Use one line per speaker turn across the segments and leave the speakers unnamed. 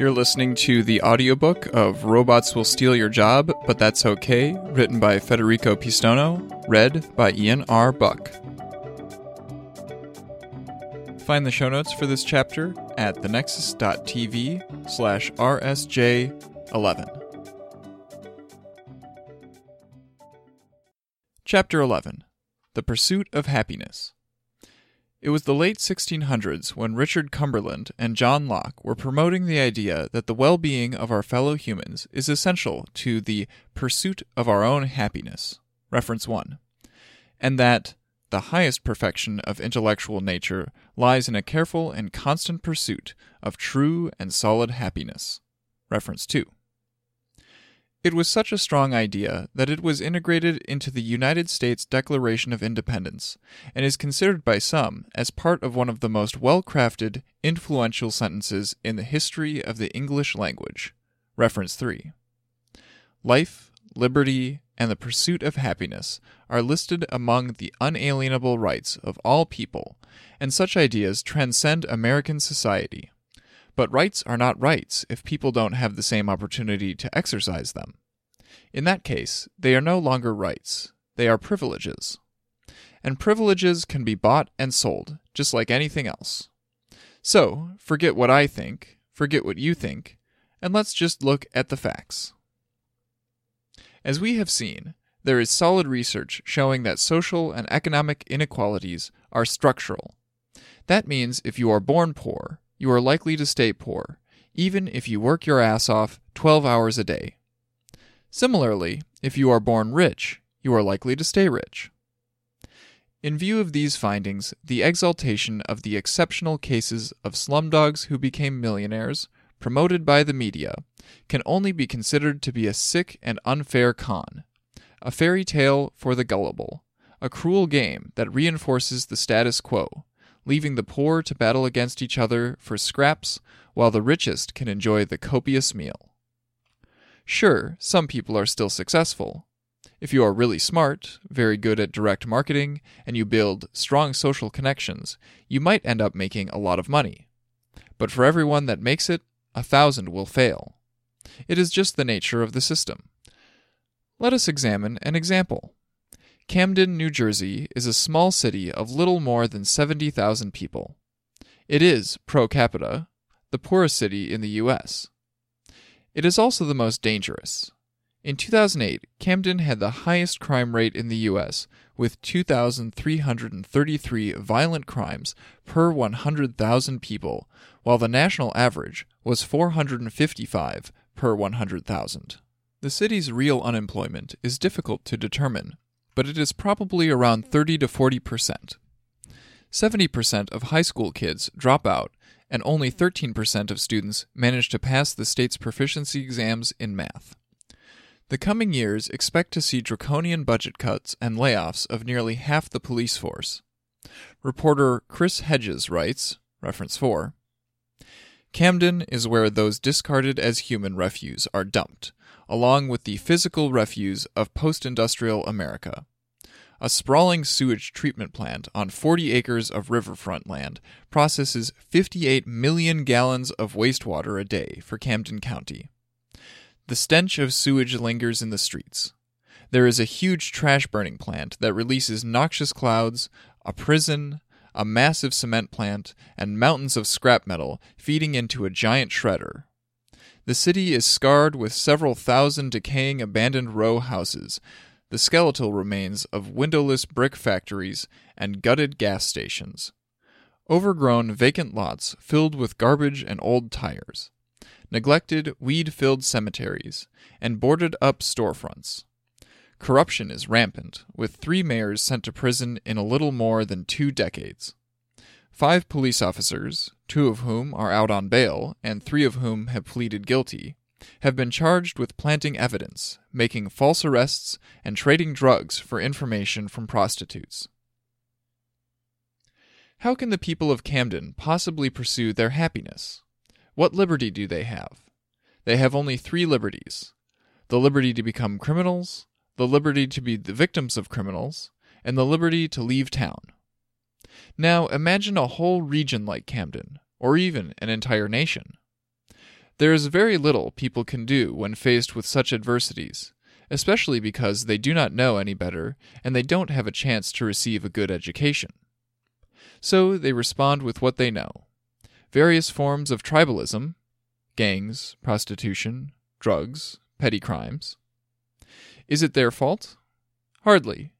You're listening to the audiobook of Robots Will Steal Your Job, But That's Okay, written by Federico Pistono, read by Ian R. Buck. Find the show notes for this chapter at thenexus.tv slash rsj11. Chapter 11 The Pursuit of Happiness it was the late 1600s when Richard Cumberland and John Locke were promoting the idea that the well being of our fellow humans is essential to the pursuit of our own happiness. Reference 1. And that the highest perfection of intellectual nature lies in a careful and constant pursuit of true and solid happiness. Reference 2. It was such a strong idea that it was integrated into the United States Declaration of Independence and is considered by some as part of one of the most well crafted, influential sentences in the history of the English language. Reference 3. Life, liberty, and the pursuit of happiness are listed among the unalienable rights of all people, and such ideas transcend American society. But rights are not rights if people don't have the same opportunity to exercise them. In that case, they are no longer rights, they are privileges. And privileges can be bought and sold, just like anything else. So, forget what I think, forget what you think, and let's just look at the facts. As we have seen, there is solid research showing that social and economic inequalities are structural. That means if you are born poor, you are likely to stay poor, even if you work your ass off 12 hours a day. Similarly, if you are born rich, you are likely to stay rich. In view of these findings, the exaltation of the exceptional cases of slumdogs who became millionaires, promoted by the media, can only be considered to be a sick and unfair con, a fairy tale for the gullible, a cruel game that reinforces the status quo, leaving the poor to battle against each other for scraps while the richest can enjoy the copious meal. Sure, some people are still successful. If you are really smart, very good at direct marketing, and you build strong social connections, you might end up making a lot of money. But for everyone that makes it, a thousand will fail. It is just the nature of the system. Let us examine an example. Camden, New Jersey is a small city of little more than 70,000 people. It is, pro capita, the poorest city in the U.S. It is also the most dangerous. In 2008, Camden had the highest crime rate in the U.S., with 2,333 violent crimes per 100,000 people, while the national average was 455 per 100,000. The city's real unemployment is difficult to determine but it is probably around 30 to 40 percent. 70% of high school kids drop out, and only 13% of students manage to pass the state's proficiency exams in math. The coming years expect to see draconian budget cuts and layoffs of nearly half the police force. Reporter Chris Hedges writes, reference 4, Camden is where those discarded as human refuse are dumped, along with the physical refuse of post industrial America. A sprawling sewage treatment plant on 40 acres of riverfront land processes 58 million gallons of wastewater a day for Camden County. The stench of sewage lingers in the streets. There is a huge trash burning plant that releases noxious clouds, a prison, a massive cement plant, and mountains of scrap metal feeding into a giant shredder. The city is scarred with several thousand decaying abandoned row houses, the skeletal remains of windowless brick factories and gutted gas stations. Overgrown vacant lots filled with garbage and old tires. Neglected, weed filled cemeteries, and boarded up storefronts. Corruption is rampant, with three mayors sent to prison in a little more than two decades. Five police officers, two of whom are out on bail and three of whom have pleaded guilty, have been charged with planting evidence, making false arrests, and trading drugs for information from prostitutes. How can the people of Camden possibly pursue their happiness? What liberty do they have? They have only three liberties the liberty to become criminals, the liberty to be the victims of criminals, and the liberty to leave town. Now imagine a whole region like Camden, or even an entire nation. There is very little people can do when faced with such adversities, especially because they do not know any better and they don't have a chance to receive a good education. So they respond with what they know various forms of tribalism, gangs, prostitution, drugs, petty crimes. Is it their fault? Hardly.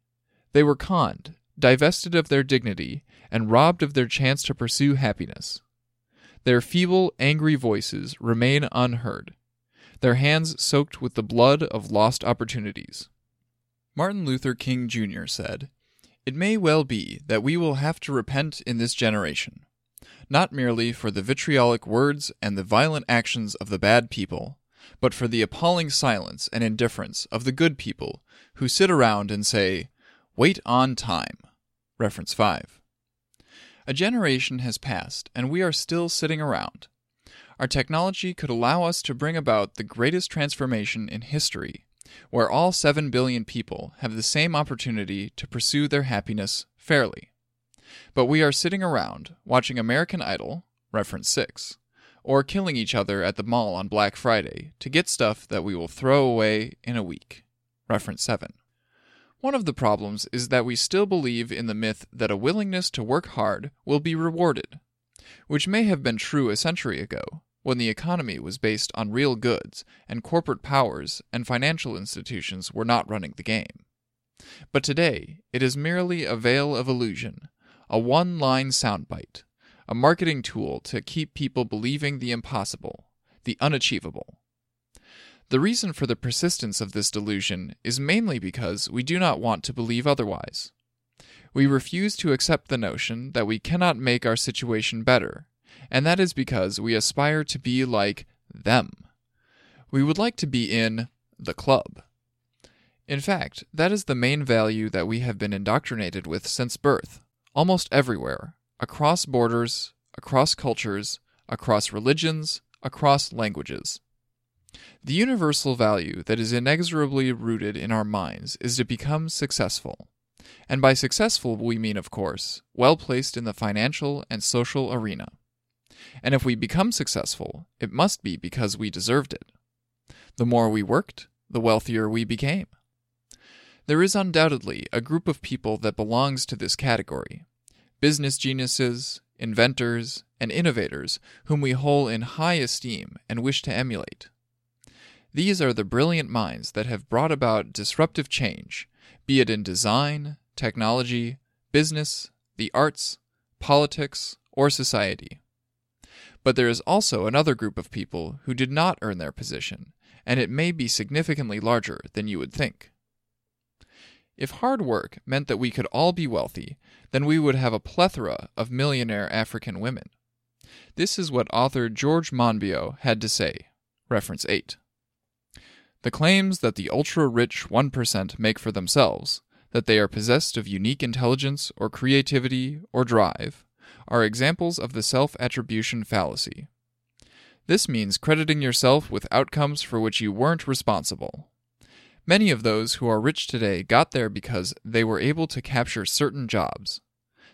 They were conned, divested of their dignity, and robbed of their chance to pursue happiness. Their feeble, angry voices remain unheard, their hands soaked with the blood of lost opportunities. Martin Luther King Jr. said, It may well be that we will have to repent in this generation, not merely for the vitriolic words and the violent actions of the bad people, but for the appalling silence and indifference of the good people who sit around and say, Wait on time. Reference 5. A generation has passed, and we are still sitting around. Our technology could allow us to bring about the greatest transformation in history, where all 7 billion people have the same opportunity to pursue their happiness fairly. But we are sitting around, watching American Idol, reference 6, or killing each other at the mall on Black Friday to get stuff that we will throw away in a week, reference 7. One of the problems is that we still believe in the myth that a willingness to work hard will be rewarded, which may have been true a century ago, when the economy was based on real goods and corporate powers and financial institutions were not running the game. But today, it is merely a veil of illusion, a one line soundbite, a marketing tool to keep people believing the impossible, the unachievable. The reason for the persistence of this delusion is mainly because we do not want to believe otherwise. We refuse to accept the notion that we cannot make our situation better, and that is because we aspire to be like them. We would like to be in the club. In fact, that is the main value that we have been indoctrinated with since birth, almost everywhere, across borders, across cultures, across religions, across languages. The universal value that is inexorably rooted in our minds is to become successful. And by successful, we mean, of course, well placed in the financial and social arena. And if we become successful, it must be because we deserved it. The more we worked, the wealthier we became. There is undoubtedly a group of people that belongs to this category business geniuses, inventors, and innovators whom we hold in high esteem and wish to emulate. These are the brilliant minds that have brought about disruptive change, be it in design, technology, business, the arts, politics, or society. But there is also another group of people who did not earn their position, and it may be significantly larger than you would think. If hard work meant that we could all be wealthy, then we would have a plethora of millionaire African women. This is what author George Monbiot had to say. Reference 8. The claims that the ultra rich 1% make for themselves, that they are possessed of unique intelligence or creativity or drive, are examples of the self attribution fallacy. This means crediting yourself with outcomes for which you weren't responsible. Many of those who are rich today got there because they were able to capture certain jobs.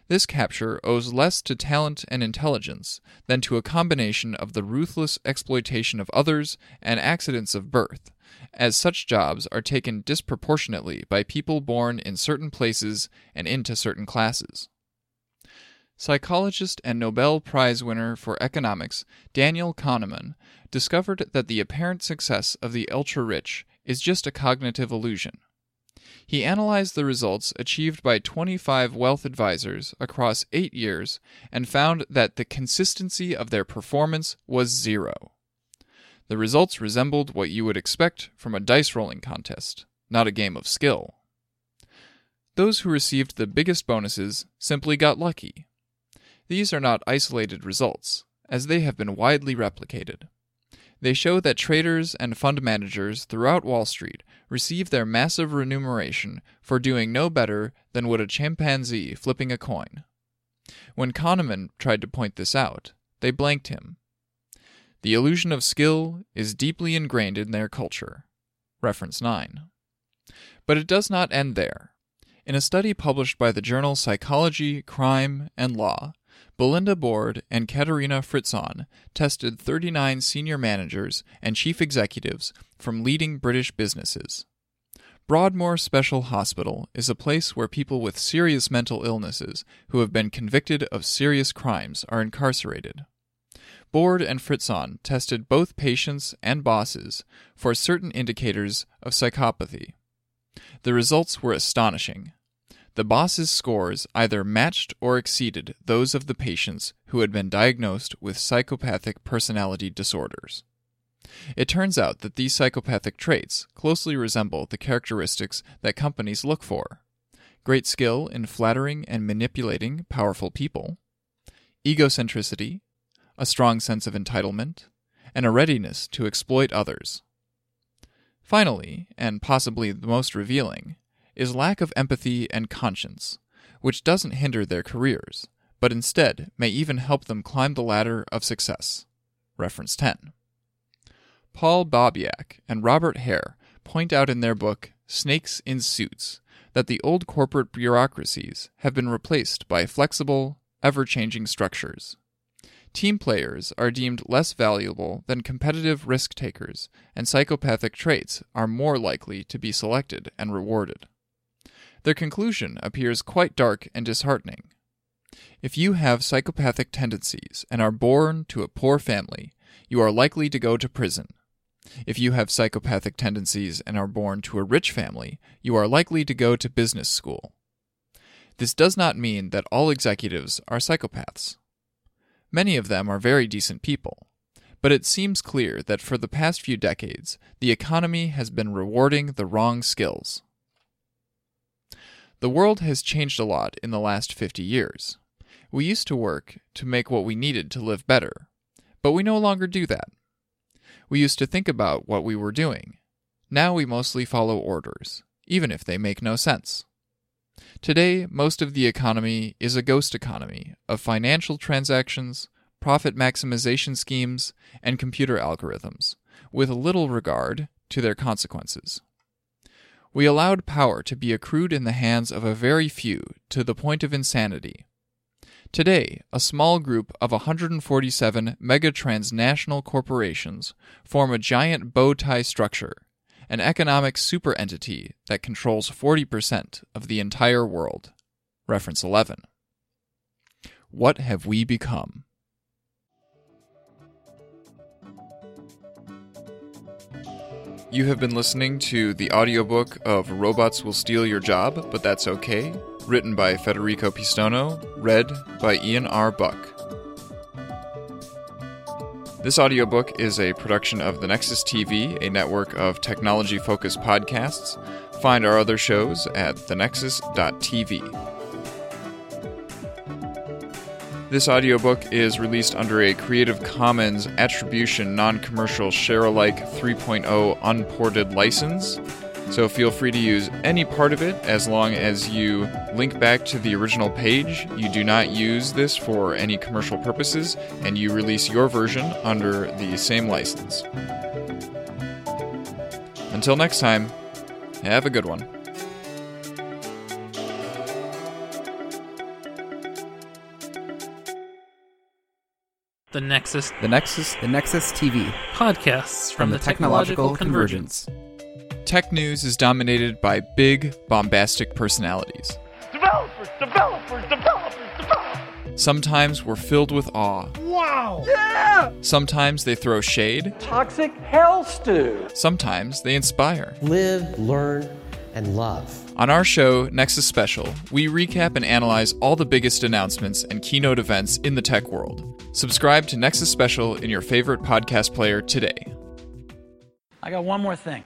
This capture owes less to talent and intelligence than to a combination of the ruthless exploitation of others and accidents of birth, as such jobs are taken disproportionately by people born in certain places and into certain classes. Psychologist and Nobel Prize winner for economics Daniel Kahneman discovered that the apparent success of the ultra rich is just a cognitive illusion. He analyzed the results achieved by 25 wealth advisors across eight years and found that the consistency of their performance was zero. The results resembled what you would expect from a dice rolling contest, not a game of skill. Those who received the biggest bonuses simply got lucky. These are not isolated results, as they have been widely replicated. They show that traders and fund managers throughout Wall Street receive their massive remuneration for doing no better than would a chimpanzee flipping a coin. When Kahneman tried to point this out, they blanked him. The illusion of skill is deeply ingrained in their culture. Reference 9. But it does not end there. In a study published by the journal Psychology, Crime, and Law, Belinda Board and Katerina Fritzon tested 39 senior managers and chief executives from leading British businesses. Broadmoor Special Hospital is a place where people with serious mental illnesses who have been convicted of serious crimes are incarcerated. Board and Fritzon tested both patients and bosses for certain indicators of psychopathy. The results were astonishing. The boss's scores either matched or exceeded those of the patients who had been diagnosed with psychopathic personality disorders. It turns out that these psychopathic traits closely resemble the characteristics that companies look for great skill in flattering and manipulating powerful people, egocentricity, a strong sense of entitlement, and a readiness to exploit others. Finally, and possibly the most revealing, is lack of empathy and conscience, which doesn't hinder their careers, but instead may even help them climb the ladder of success. Reference 10. Paul Babiak and Robert Hare point out in their book Snakes in Suits that the old corporate bureaucracies have been replaced by flexible, ever changing structures. Team players are deemed less valuable than competitive risk takers, and psychopathic traits are more likely to be selected and rewarded. Their conclusion appears quite dark and disheartening. If you have psychopathic tendencies and are born to a poor family, you are likely to go to prison. If you have psychopathic tendencies and are born to a rich family, you are likely to go to business school. This does not mean that all executives are psychopaths. Many of them are very decent people. But it seems clear that for the past few decades, the economy has been rewarding the wrong skills. The world has changed a lot in the last 50 years. We used to work to make what we needed to live better, but we no longer do that. We used to think about what we were doing. Now we mostly follow orders, even if they make no sense. Today, most of the economy is a ghost economy of financial transactions, profit maximization schemes, and computer algorithms, with little regard to their consequences. We allowed power to be accrued in the hands of a very few to the point of insanity. Today, a small group of 147 mega transnational corporations form a giant bow tie structure, an economic superentity that controls 40% of the entire world. Reference 11. What have we become? You have been listening to the audiobook of Robots Will Steal Your Job, But That's Okay, written by Federico Pistono, read by Ian R. Buck. This audiobook is a production of the Nexus TV, a network of technology focused podcasts. Find our other shows at thenexus.tv. This audiobook is released under a Creative Commons Attribution Non Commercial Share Alike 3.0 Unported license. So feel free to use any part of it as long as you link back to the original page. You do not use this for any commercial purposes, and you release your version under the same license. Until next time, have a good one.
The Nexus
The Nexus, the Nexus TV
podcasts from,
from the Technological Convergence.
Tech news is dominated by big, bombastic personalities.
Developers, developers, developers, developers.
Sometimes we're filled with awe.
Wow. Yeah.
Sometimes they throw shade.
Toxic hell stew.
Sometimes they inspire.
Live, learn, and love.
On our show, Nexus Special, we recap and analyze all the biggest announcements and keynote events in the tech world. Subscribe to Nexus Special in your favorite podcast player today.
I got one more thing.